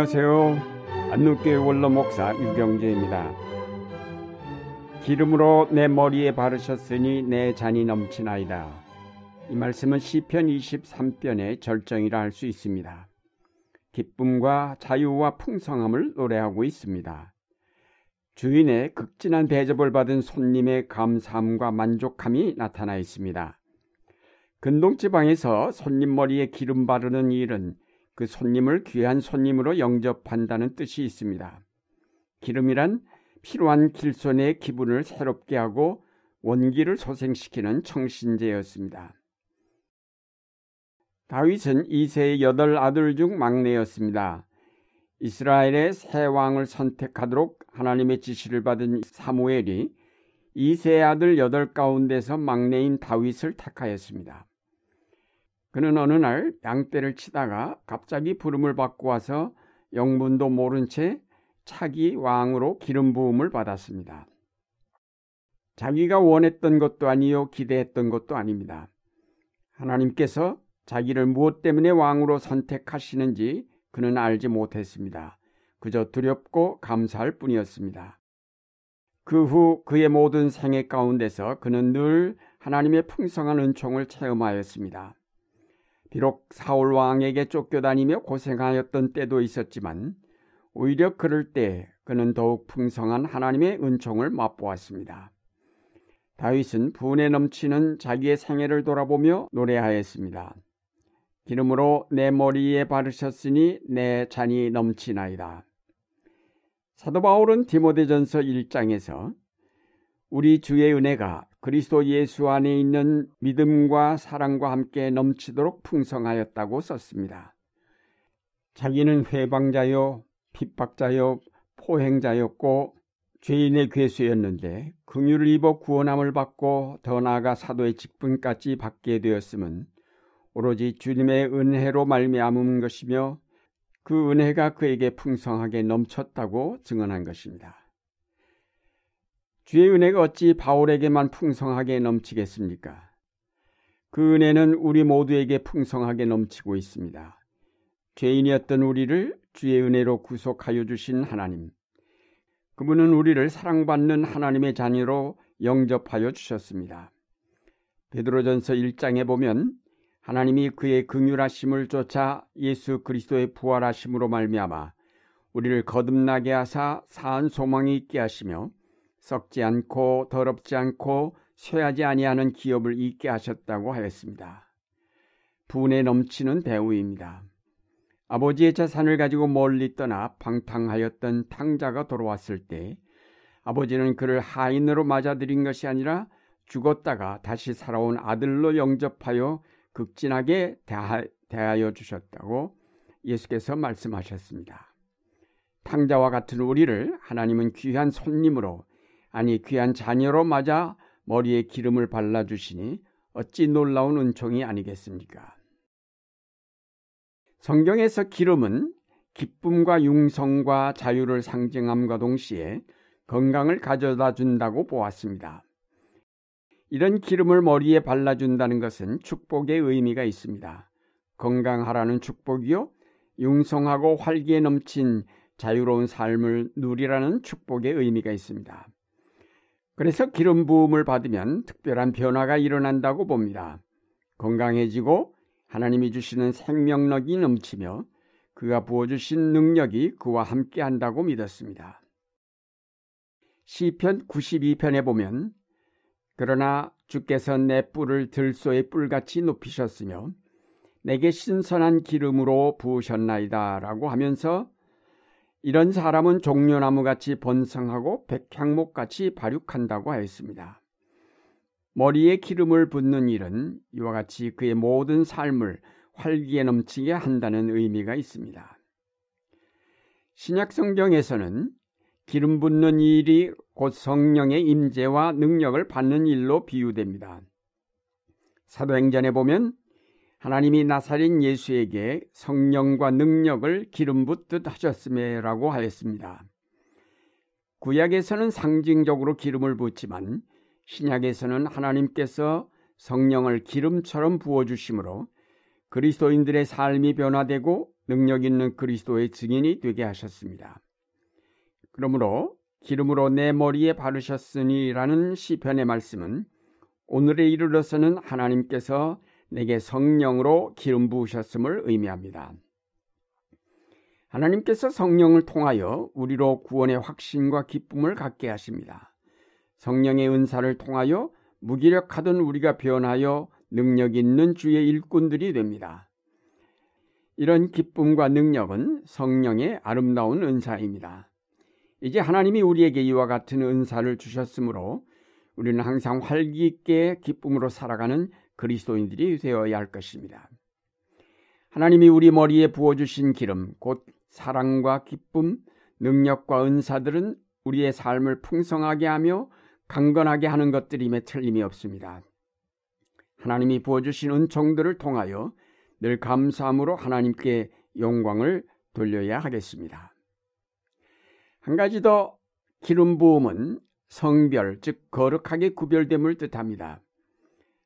안녕하세요. 안누교회 원로 목사 유경재입니다. 기름으로 내 머리에 바르셨으니 내 잔이 넘치나이다. 이 말씀은 시편 23편의 절정이라 할 수 있습니다. 기쁨과 자유와 풍성함을 노래하고 있습니다. 주인의 극진한 대접을 받은 손님의 감사함과 만족함이 나타나 있습니다. 근동 지방에서 손님 머리에 기름 바르는 일은 그 손님을 귀한 손님으로 영접한다는 뜻이 있습니다. 기름이란 필요한 길손의 기분을 새롭게 하고 원기를 소생시키는 청신제였습니다. 다윗은 이세의 여덟 아들 중 막내였습니다. 이스라엘의 새 왕을 선택하도록 하나님의 지시를 받은 사무엘이 이세 아들 여덟 가운데서 막내인 다윗을 택하였습니다. 그는 어느 날 양떼를 치다가 갑자기 부름을 받고 와서 영문도 모른 채 차기 왕으로 기름 부음을 받았습니다. 자기가 원했던 것도 아니요 기대했던 것도 아닙니다. 하나님께서 자기를 무엇 때문에 왕으로 선택하시는지 그는 알지 못했습니다. 그저 두렵고 감사할 뿐이었습니다. 그 후 그의 모든 생애 가운데서 그는 늘 하나님의 풍성한 은총을 체험하였습니다. 비록 사울 왕에게 쫓겨다니며 고생하였던 때도 있었지만 오히려 그럴 때 그는 더욱 풍성한 하나님의 은총을 맛보았습니다. 다윗은 분에 넘치는 자기의 생애를 돌아보며 노래하였습니다. 기름으로 내 머리에 바르셨으니 내 잔이 넘치나이다. 사도 바울은 디모데전서 1장에서 우리 주의 은혜가 그리스도 예수 안에 있는 믿음과 사랑과 함께 넘치도록 풍성하였다고 썼습니다. 자기는 회방자요, 핍박자요, 포행자였고 죄인의 괴수였는데 긍휼을 입어 구원함을 받고 더 나아가 사도의 직분까지 받게 되었음은 오로지 주님의 은혜로 말미암은 것이며 그 은혜가 그에게 풍성하게 넘쳤다고 증언한 것입니다. 주의 은혜가 어찌 바울에게만 풍성하게 넘치겠습니까? 그 은혜는 우리 모두에게 풍성하게 넘치고 있습니다. 죄인이었던 우리를 주의 은혜로 구속하여 주신 하나님. 그분은 우리를 사랑받는 하나님의 자녀로 영접하여 주셨습니다. 베드로전서 1장에 보면 하나님이 그의 긍휼하심을 쫓아 예수 그리스도의 부활하심으로 말미암아 우리를 거듭나게 하사 사한 소망이 있게 하시며 썩지 않고 더럽지 않고 쇠하지 아니하는 기업을 잊게 하셨다고 하였습니다. 분에 넘치는 배우입니다. 아버지의 재산을 가지고 멀리 떠나 방탕하였던 탕자가 돌아왔을 때 아버지는 그를 하인으로 맞아들인 것이 아니라 죽었다가 다시 살아온 아들로 영접하여 극진하게 대하여 주셨다고 예수께서 말씀하셨습니다. 탕자와 같은 우리를 하나님은 귀한 손님으로 아니 귀한 자녀로 맞아 머리에 기름을 발라 주시니 어찌 놀라운 은총이 아니겠습니까? 성경에서 기름은 기쁨과 융성과 자유를 상징함과 동시에 건강을 가져다 준다고 보았습니다. 이런 기름을 머리에 발라준다는 것은 축복의 의미가 있습니다. 건강하라는 축복이요, 융성하고 활기에 넘친 자유로운 삶을 누리라는 축복의 의미가 있습니다. 그래서 기름 부음을 받으면 특별한 변화가 일어난다고 봅니다. 건강해지고 하나님이 주시는 생명력이 넘치며 그가 부어주신 능력이 그와 함께 한다고 믿었습니다. 시편 92편에 보면 그러나 주께서 내 뿔을 들소의 뿔같이 높이셨으며 내게 신선한 기름으로 부으셨나이다 라고 하면서 이런 사람은 종려나무 같이 번성하고 백향목 같이 발육한다고 하였습니다. 머리에 기름을 붓는 일은 이와 같이 그의 모든 삶을 활기에 넘치게 한다는 의미가 있습니다. 신약 성경에서는 기름 붓는 일이 곧 성령의 임재와 능력을 받는 일로 비유됩니다. 사도행전에 보면 하나님이 나사린 예수에게 성령과 능력을 기름 붓듯 하셨음에라고 하였습니다. 구약에서는 상징적으로 기름을 붓지만 신약에서는 하나님께서 성령을 기름처럼 부어 주심으로 그리스도인들의 삶이 변화되고 능력 있는 그리스도의 증인이 되게 하셨습니다. 그러므로 기름으로 내 머리에 바르셨으니라는 시편의 말씀은 오늘에 이르러서는 하나님께서 내게 성령으로 기름 부으셨음을 의미합니다. 하나님께서 성령을 통하여 우리로 구원의 확신과 기쁨을 갖게 하십니다. 성령의 은사를 통하여 무기력하던 우리가 변하여 능력 있는 주의 일꾼들이 됩니다. 이런 기쁨과 능력은 성령의 아름다운 은사입니다. 이제 하나님이 우리에게 이와 같은 은사를 주셨으므로 우리는 항상 활기 있게 기쁨으로 살아가는 그리스도인들이 되어야 할 것입니다. 하나님이 우리 머리에 부어주신 기름, 곧 사랑과 기쁨, 능력과 은사들은 우리의 삶을 풍성하게 하며 강건하게 하는 것들임에 틀림이 없습니다. 하나님이 부어주신 은총들을 통하여 늘 감사함으로 하나님께 영광을 돌려야 하겠습니다. 한 가지 더 기름 부음은 성별, 즉 거룩하게 구별됨을 뜻합니다.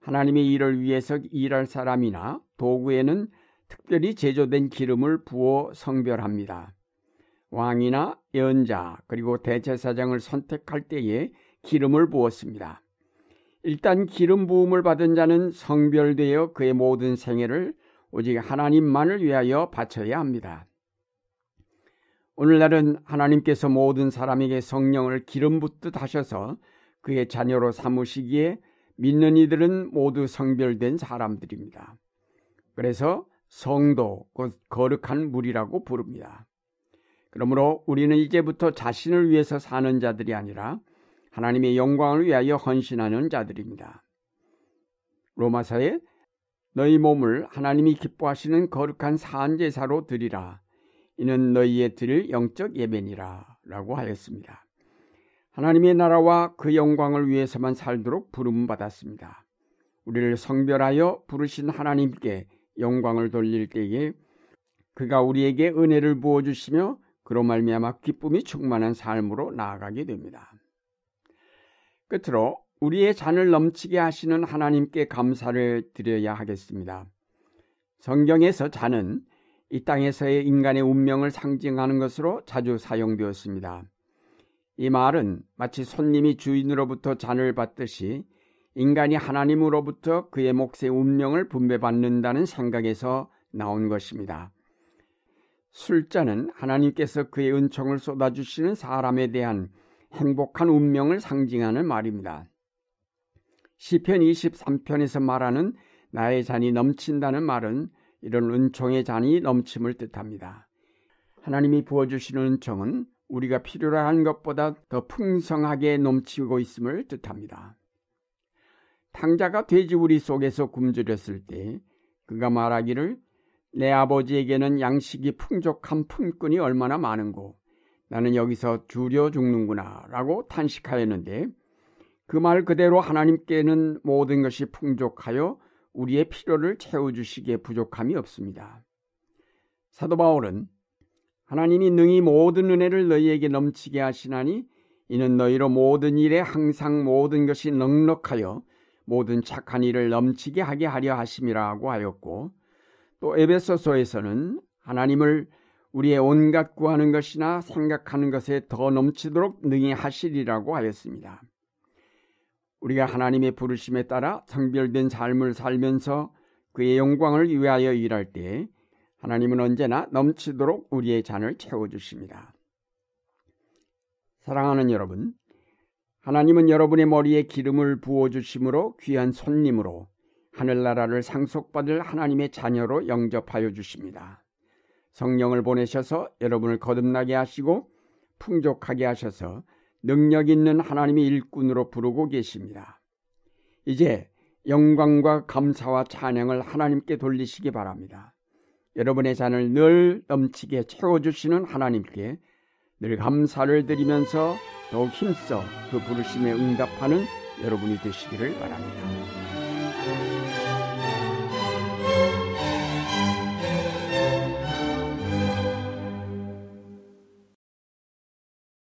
하나님의 일을 위해서 일할 사람이나 도구에는 특별히 제조된 기름을 부어 성별합니다. 왕이나 예언자 그리고 대제사장을 선택할 때에 기름을 부었습니다. 일단 기름 부음을 받은 자는 성별되어 그의 모든 생애를 오직 하나님만을 위하여 바쳐야 합니다. 오늘날은 하나님께서 모든 사람에게 성령을 기름 붓듯 하셔서 그의 자녀로 삼으시기에 믿는 이들은 모두 성별된 사람들입니다. 그래서 성도, 곧 거룩한 물이라고 부릅니다. 그러므로 우리는 이제부터 자신을 위해서 사는 자들이 아니라 하나님의 영광을 위하여 헌신하는 자들입니다. 로마서에 너희 몸을 하나님이 기뻐하시는 거룩한 사한제사로 드리라. 이는 너희의 드릴 영적 예배니라. 라고 하였습니다. 하나님의 나라와 그 영광을 위해서만 살도록 부름 받았습니다. 우리를 성별하여 부르신 하나님께 영광을 돌릴 때에 그가 우리에게 은혜를 부어 주시며 그로 말미암아 기쁨이 충만한 삶으로 나아가게 됩니다. 끝으로 우리의 잔을 넘치게 하시는 하나님께 감사를 드려야 하겠습니다. 성경에서 잔은 이 땅에서의 인간의 운명을 상징하는 것으로 자주 사용되었습니다. 이 말은 마치 손님이 주인으로부터 잔을 받듯이 인간이 하나님으로부터 그의 몫의 운명을 분배받는다는 생각에서 나온 것입니다. 술자는 하나님께서 그의 은총을 쏟아주시는 사람에 대한 행복한 운명을 상징하는 말입니다. 시편 23편에서 말하는 나의 잔이 넘친다는 말은 이런 은총의 잔이 넘침을 뜻합니다. 하나님이 부어주시는 은총은 우리가 필요로 한 것보다 더 풍성하게 넘치고 있음을 뜻합니다. 탕자가 돼지우리 속에서 굶주렸을 때 그가 말하기를 내 아버지에게는 양식이 풍족한 품꾼이 얼마나 많은고 나는 여기서 줄여 죽는구나 라고 탄식하였는데 그 말 그대로 하나님께는 모든 것이 풍족하여 우리의 필요를 채워주시기에 부족함이 없습니다. 사도 바울은 하나님이 능히 모든 은혜를 너희에게 넘치게 하시나니 이는 너희로 모든 일에 항상 모든 것이 넉넉하여 모든 착한 일을 넘치게 하게 하려 하심이라고 하였고 또 에베소서에서는 하나님을 우리의 온갖 구하는 것이나 생각하는 것에 더 넘치도록 능히 하시리라고 하였습니다. 우리가 하나님의 부르심에 따라 성별된 삶을 살면서 그의 영광을 위하여 일할 때 하나님은 언제나 넘치도록 우리의 잔을 채워주십니다. 사랑하는 여러분, 하나님은 여러분의 머리에 기름을 부어주심으로 귀한 손님으로 하늘나라를 상속받을 하나님의 자녀로 영접하여 주십니다. 성령을 보내셔서 여러분을 거듭나게 하시고 풍족하게 하셔서 능력 있는 하나님의 일꾼으로 부르고 계십니다. 이제 영광과 감사와 찬양을 하나님께 돌리시기 바랍니다. 여러분의 잔을 늘 넘치게 채워주시는 하나님께 늘 감사를 드리면서 더욱 힘써 그 부르심에 응답하는 여러분이 되시기를 바랍니다.